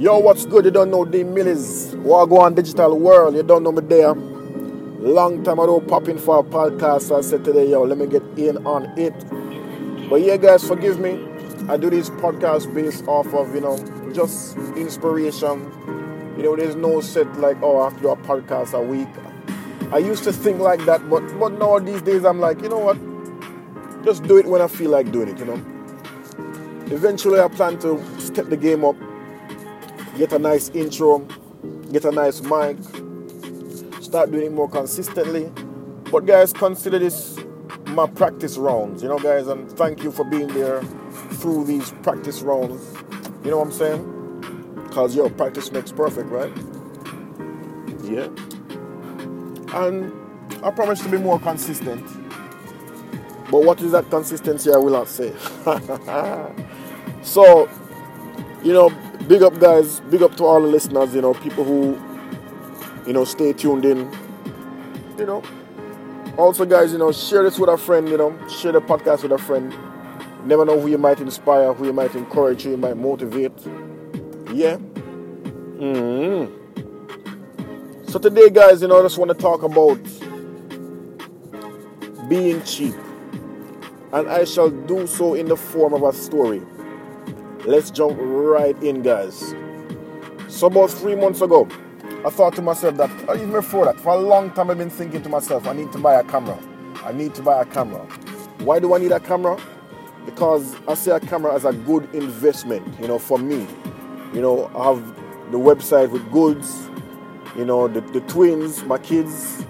Yo, what's good? You don't know the Millies. Millis. Wagwan Digital World. You don't know me there. Long time ago, don't pop in for a podcast. So I said today, yo, let me get in on it. But yeah, guys, forgive me. I do this podcast based off of, you know, just inspiration. You know, there's no set like, oh, I have to do a podcast a week. I used to think like that, but but now these days I'm like, you know what? Just do it when I feel like doing it, you know. Eventually I plan to step the game up get a nice intro, get a nice mic, start doing it more consistently. But guys, consider this my practice rounds, you know, guys, and thank you for being there through these practice rounds. You know what I'm saying? Because yo, practice makes perfect, right? Yeah. And I promise to be more consistent. But what is that consistency? I will not say. so, you know, big up, guys. Big up to all the listeners. You know, people who, you know, stay tuned in. You know, also, guys, you know, share this with a friend. You know, share the podcast with a friend. never know who you might inspire, who you might encourage, who you might motivate. Yeah. Mm-hmm. So today, guys, you know, I just want to talk about being cheap, and I shall do so in the form of a story. Let's jump right in, guys. So, about three months ago, I thought to myself that, even before that, for a long time I've been thinking to myself, I need to buy a camera. I need to buy a camera. Why do I need a camera? Because I see a camera as a good investment, you know, for me. You know, I have the website with goods, you know, the, the twins, my kids.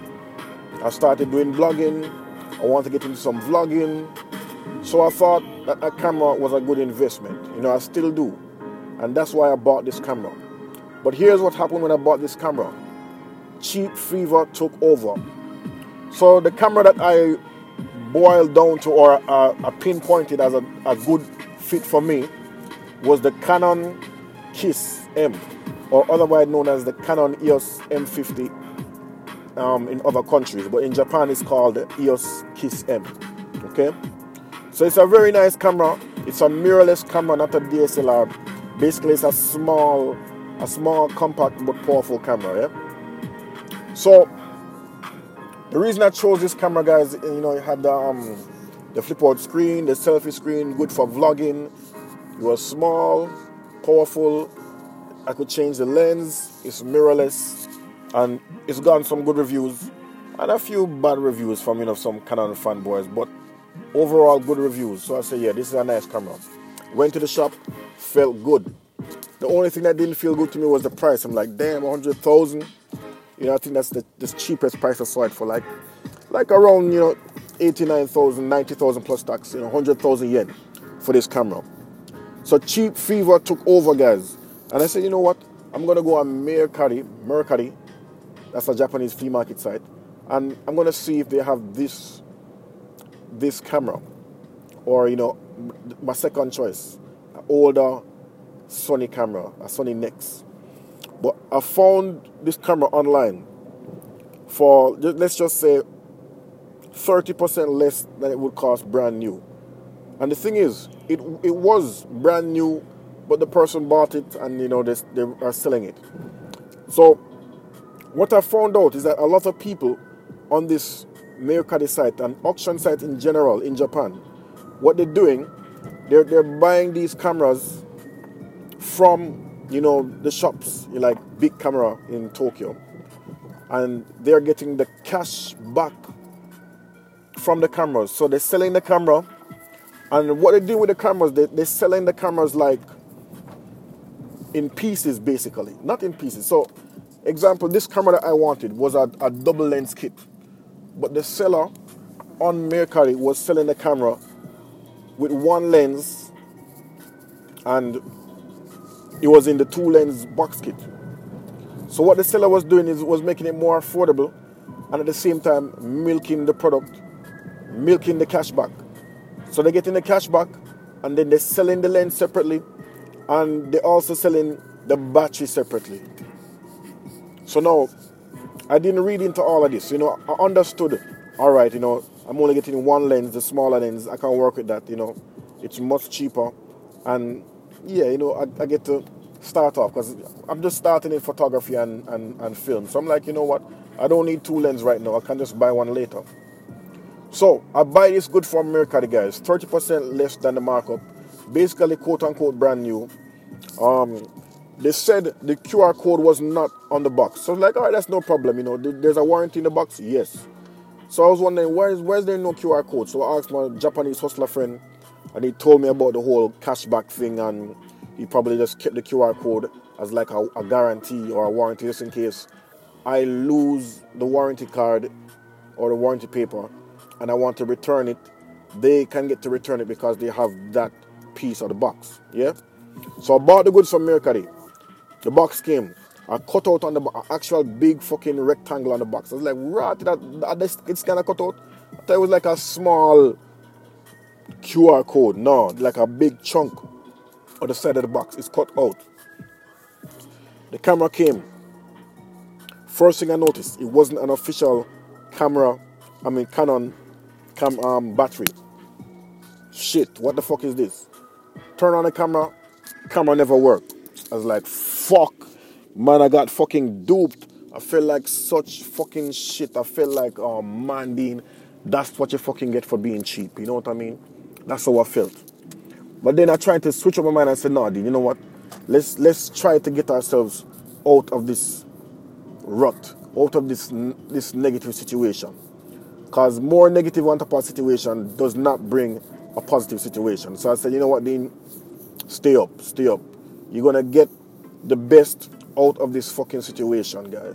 I started doing blogging. I want to get into some vlogging. So I thought that camera was a good investment. You know, I still do. And that's why I bought this camera. But here's what happened when I bought this camera. Cheap fever took over. So the camera that I boiled down to or uh, I pinpointed as a, a good fit for me was the Canon Kiss M, or otherwise known as the Canon EOS M50 um, in other countries. But in Japan, it's called EOS Kiss M. Okay? So it's a very nice camera. It's a mirrorless camera, not a DSLR. Basically, it's a small, a small, compact but powerful camera. Yeah. So the reason I chose this camera, guys, you know, it had the um, the flip out screen, the selfie screen, good for vlogging. It was small, powerful. I could change the lens. It's mirrorless, and it's gotten some good reviews and a few bad reviews from you know some Canon fanboys, but overall good reviews. So I say, yeah, this is a nice camera. Went to the shop, felt good. The only thing that didn't feel good to me was the price. I'm like, damn, 100,000. You know, I think that's the, the cheapest price I saw it for, like, like around, you know, 89,000, 90,000 plus tax, you know, 100,000 yen for this camera. So cheap fever took over, guys. And I said, you know what? I'm gonna go on Mercari, Mercari, that's a Japanese flea market site, and I'm gonna see if they have this this camera, or you know, my second choice, an older Sony camera, a Sony Nex. But I found this camera online for let's just say 30% less than it would cost brand new. And the thing is, it it was brand new, but the person bought it and you know they, they are selling it. So what I found out is that a lot of people on this Mercari site and auction site in general in Japan, what they're doing, they're, they're buying these cameras from you know the shops like Bic Camera in Tokyo. And they're getting the cash back from the cameras. So they're selling the camera and what they do with the cameras they, they're selling the cameras like in pieces basically. Not in pieces. So example this camera that I wanted was a, a double lens kit but the seller on Mercari was selling the camera with one lens and it was in the two lens box kit. So what the seller was doing is was making it more affordable and at the same time milking the product, milking the cash back. So they're getting the cash back and then they're selling the lens separately and they're also selling the battery separately. So now I didn't read into all of this. You know, I understood. All right, you know, I'm only getting one lens, the smaller lens. I can work with that. You know, it's much cheaper, and yeah, you know, I, I get to start off because I'm just starting in photography and, and, and film. So I'm like, you know what? I don't need two lenses right now. I can just buy one later. So I buy this good from Mercari, guys. 30% less than the markup. Basically, quote unquote, brand new. Um, they said the QR code was not on the box. So I was like, all right, that's no problem. You know, there's a warranty in the box. Yes. So I was wondering, where is where's there no QR code? So I asked my Japanese hustler friend, and he told me about the whole cashback thing, and he probably just kept the QR code as like a, a guarantee or a warranty just in case I lose the warranty card or the warranty paper and I want to return it, they can get to return it because they have that piece of the box. Yeah? So I bought the goods from Mercari. The box came. I cut out on the actual big fucking rectangle on the box. I was like, right, that, that it's kind of cut out. I thought it was like a small QR code. No, like a big chunk on the side of the box. It's cut out. The camera came. First thing I noticed, it wasn't an official camera, I mean Canon cam um, battery. Shit, what the fuck is this? Turn on the camera, camera never worked. I was like, fuck, man, I got fucking duped. I felt like such fucking shit. I felt like, oh man, that's what you fucking get for being cheap. You know what I mean? That's how I felt. But then I tried to switch up my mind and said, no, Dean, you know what? Let's let's try to get ourselves out of this rut, out of this this negative situation. Because more negative on top of situation does not bring a positive situation. So I said, you know what, Dean? Stay up, stay up. You're gonna get the best out of this fucking situation, guy.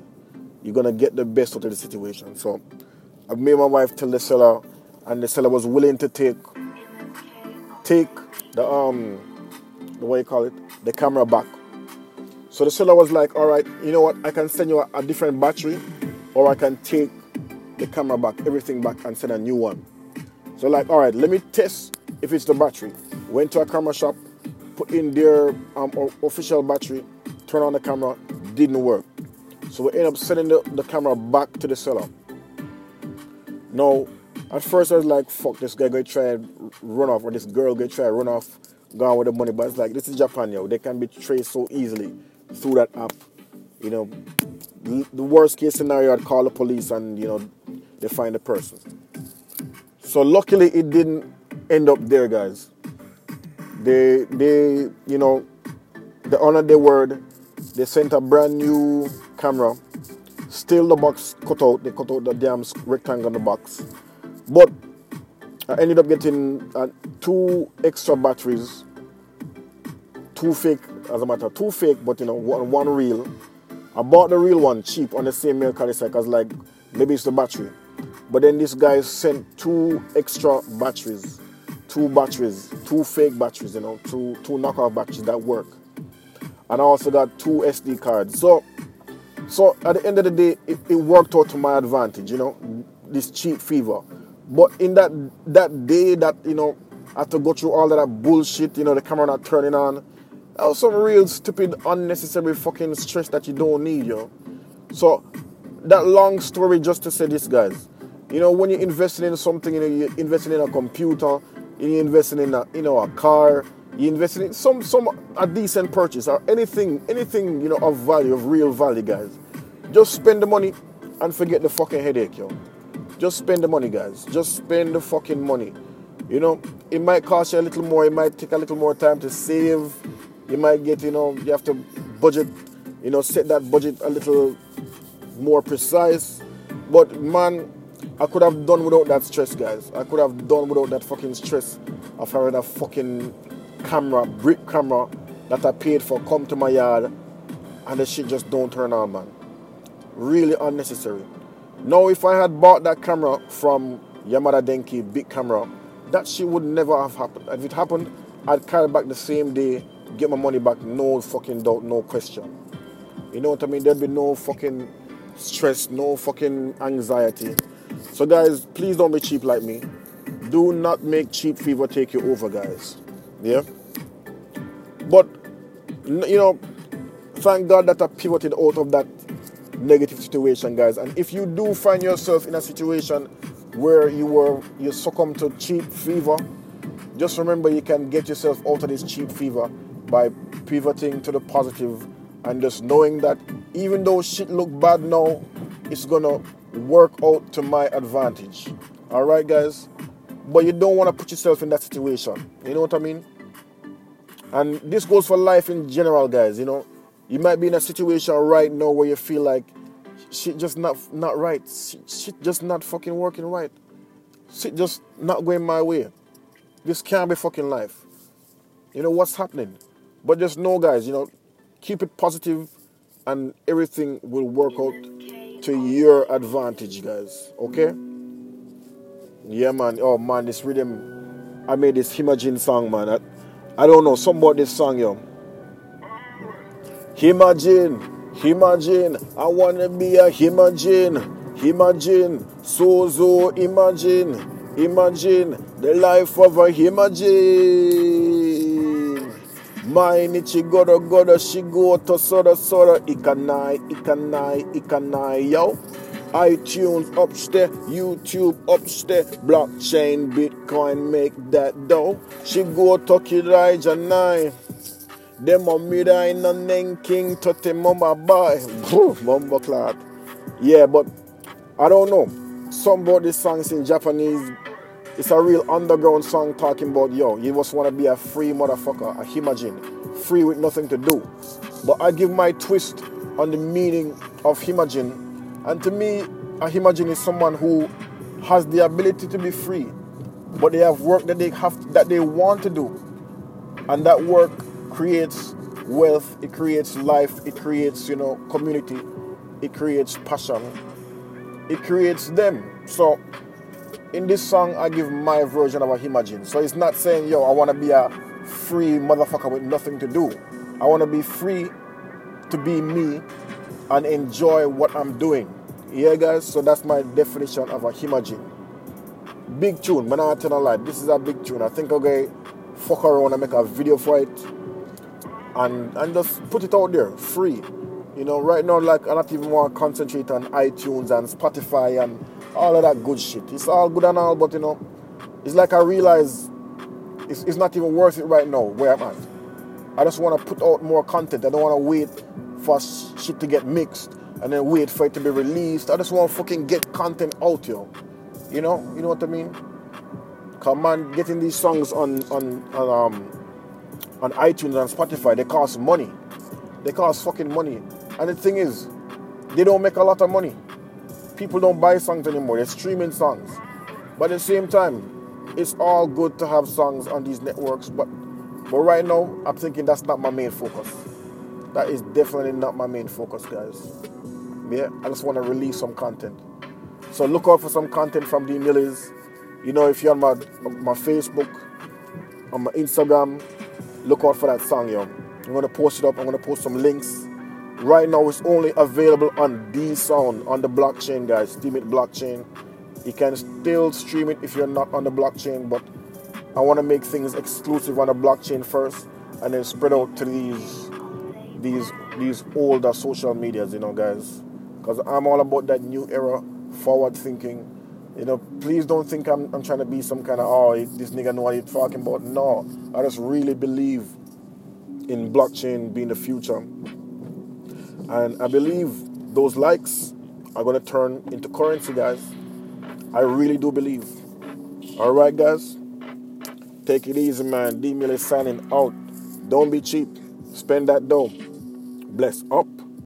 You're gonna get the best out of the situation. So I made my wife tell the seller, and the seller was willing to take take the um the way you call it, the camera back. So the seller was like, all right, you know what, I can send you a, a different battery, or I can take the camera back, everything back, and send a new one. So like, all right, let me test if it's the battery. Went to a camera shop, put in their um, official battery, turn on the camera, didn't work. So we end up sending the, the camera back to the seller. Now, at first I was like, fuck, this guy gonna try and run off, or this girl gonna try and run off, gone with the money. But it's like, this is Japan, yo. They can be traced so easily through that app. You know, the worst case scenario, I'd call the police and, you know, they find the person. So luckily it didn't end up there, guys. They they you know they honored their word. They sent a brand new camera. Still the box cut out. They cut out the damn rectangle on the box. But I ended up getting uh, two extra batteries. Two fake, as a matter, two fake, but you know, one, one real. I bought the real one cheap on the same Mercari site because like maybe it's the battery. But then this guy sent two extra batteries, two batteries, two fake batteries, you know, two two knockoff batteries that work. And I also got two SD cards. So so at the end of the day, it, it worked out to my advantage, you know, this cheap fever. But in that that day that, you know, I had to go through all of that bullshit, you know, the camera not turning on. That was some real stupid, unnecessary fucking stress that you don't need, yo. So that long story just to say this, guys. You know, when you're investing in something, you know, you're investing in a computer, you're investing in a, you know, a car, you're investing in some, some, a decent purchase or anything, anything, you know, of value, of real value, guys. Just spend the money and forget the fucking headache, yo. Just spend the money, guys. Just spend the fucking money. You know, it might cost you a little more, it might take a little more time to save. You might get, you know, you have to budget, you know, set that budget a little more precise. But man, I could have done without that stress, guys. I could have done without that fucking stress of having a fucking camera, brick camera that I paid for come to my yard and the shit just don't turn on, man. Really unnecessary. Now, if I had bought that camera from Yamada Denki, Bic Camera, that shit would never have happened. If it happened, I'd carry back the same day, get my money back, no fucking doubt, no question. You know what I mean? There'd be no fucking stress, no fucking anxiety. So, guys, please don't be cheap like me. Do not make cheap fever take you over, guys. Yeah? But, you know, thank God that I pivoted out of that negative situation, guys. And if you do find yourself in a situation where you were you succumb to cheap fever, just remember you can get yourself out of this cheap fever by pivoting to the positive and just knowing that even though shit look bad now, it's gonna work out to my advantage. All right, guys. But you don't want to put yourself in that situation. You know what I mean? And this goes for life in general, guys. You know, you might be in a situation right now where you feel like shit just not not right. Shit just not fucking working right. Shit just not going my way. This can't be fucking life. You know what's happening? But just know, guys. You know, keep it positive, and everything will work out to your advantage, guys. Okay? Yeah, man. Oh man, this rhythm. I made this Imagine song, man. I, I don't know. Some about this song, yo. Imagine, imagine, I wanna be a imagine, imagine, so so imagine, imagine the life of a imagine. Mine she gotta gotta she go to soda soda yo iTunes upstairs, YouTube upstairs, blockchain, Bitcoin make that dough. She go to Elijah nine. Them a me in a name king to the mama boy. Mumbo clad. Yeah, but I don't know. Some about these songs in Japanese. It's a real underground song talking about yo, you just wanna be a free motherfucker, a imagine, free with nothing to do. But I give my twist on the meaning of imagine and to me, a imagine is someone who has the ability to be free, but they have work that they have that they want to do. And that work creates wealth, it creates life, it creates, you know, community, it creates passion, it creates them. So in this song I give my version of a imagine. So it's not saying, yo, I wanna be a free motherfucker with nothing to do. I wanna be free to be me and enjoy what I'm doing. Yeah, guys, so that's my definition of a imagine. Big tune, man, I tell a lie. This is a big tune. I think I'm to fuck around and make a video for it and, and just put it out there free. You know, right now, like, I don't even want to concentrate on iTunes and Spotify and all of that good shit. It's all good and all, but you know, it's like I realize it's, it's not even worth it right now where I'm at. I just want to put out more content. I don't want to wait for shit to get mixed and then wait for it to be released. I just want to fucking get content out, yo. You know, you know what I mean? Come on, getting these songs on on on um on iTunes and Spotify, they cost money. They cost fucking money. And the thing is, they don't make a lot of money. People don't buy songs anymore. They're streaming songs. But at the same time, it's all good to have songs on these networks. But but right now, I'm thinking that's not my main focus. That is definitely not my main focus, guys. Yeah, I just want to release some content. So look out for some content from D Millies. You know, if you're on my my Facebook, on my Instagram, look out for that song, yo. I'm gonna post it up. I'm gonna post some links. Right now, it's only available on DSound on the blockchain, guys. Steemit blockchain. You can still stream it if you're not on the blockchain, but I want to make things exclusive on the blockchain first, and then spread out to these these these older social medias, you know, guys because I'm all about that new era, forward thinking. You know, please don't think I'm, I'm trying to be some kind of, oh, this nigga know what he's talking about. No, I just really believe in blockchain being the future. And I believe those likes are going to turn into currency, guys. I really do believe. All right, guys. Take it easy, man. D Mill is signing out. Don't be cheap. Spend that dough. Bless up.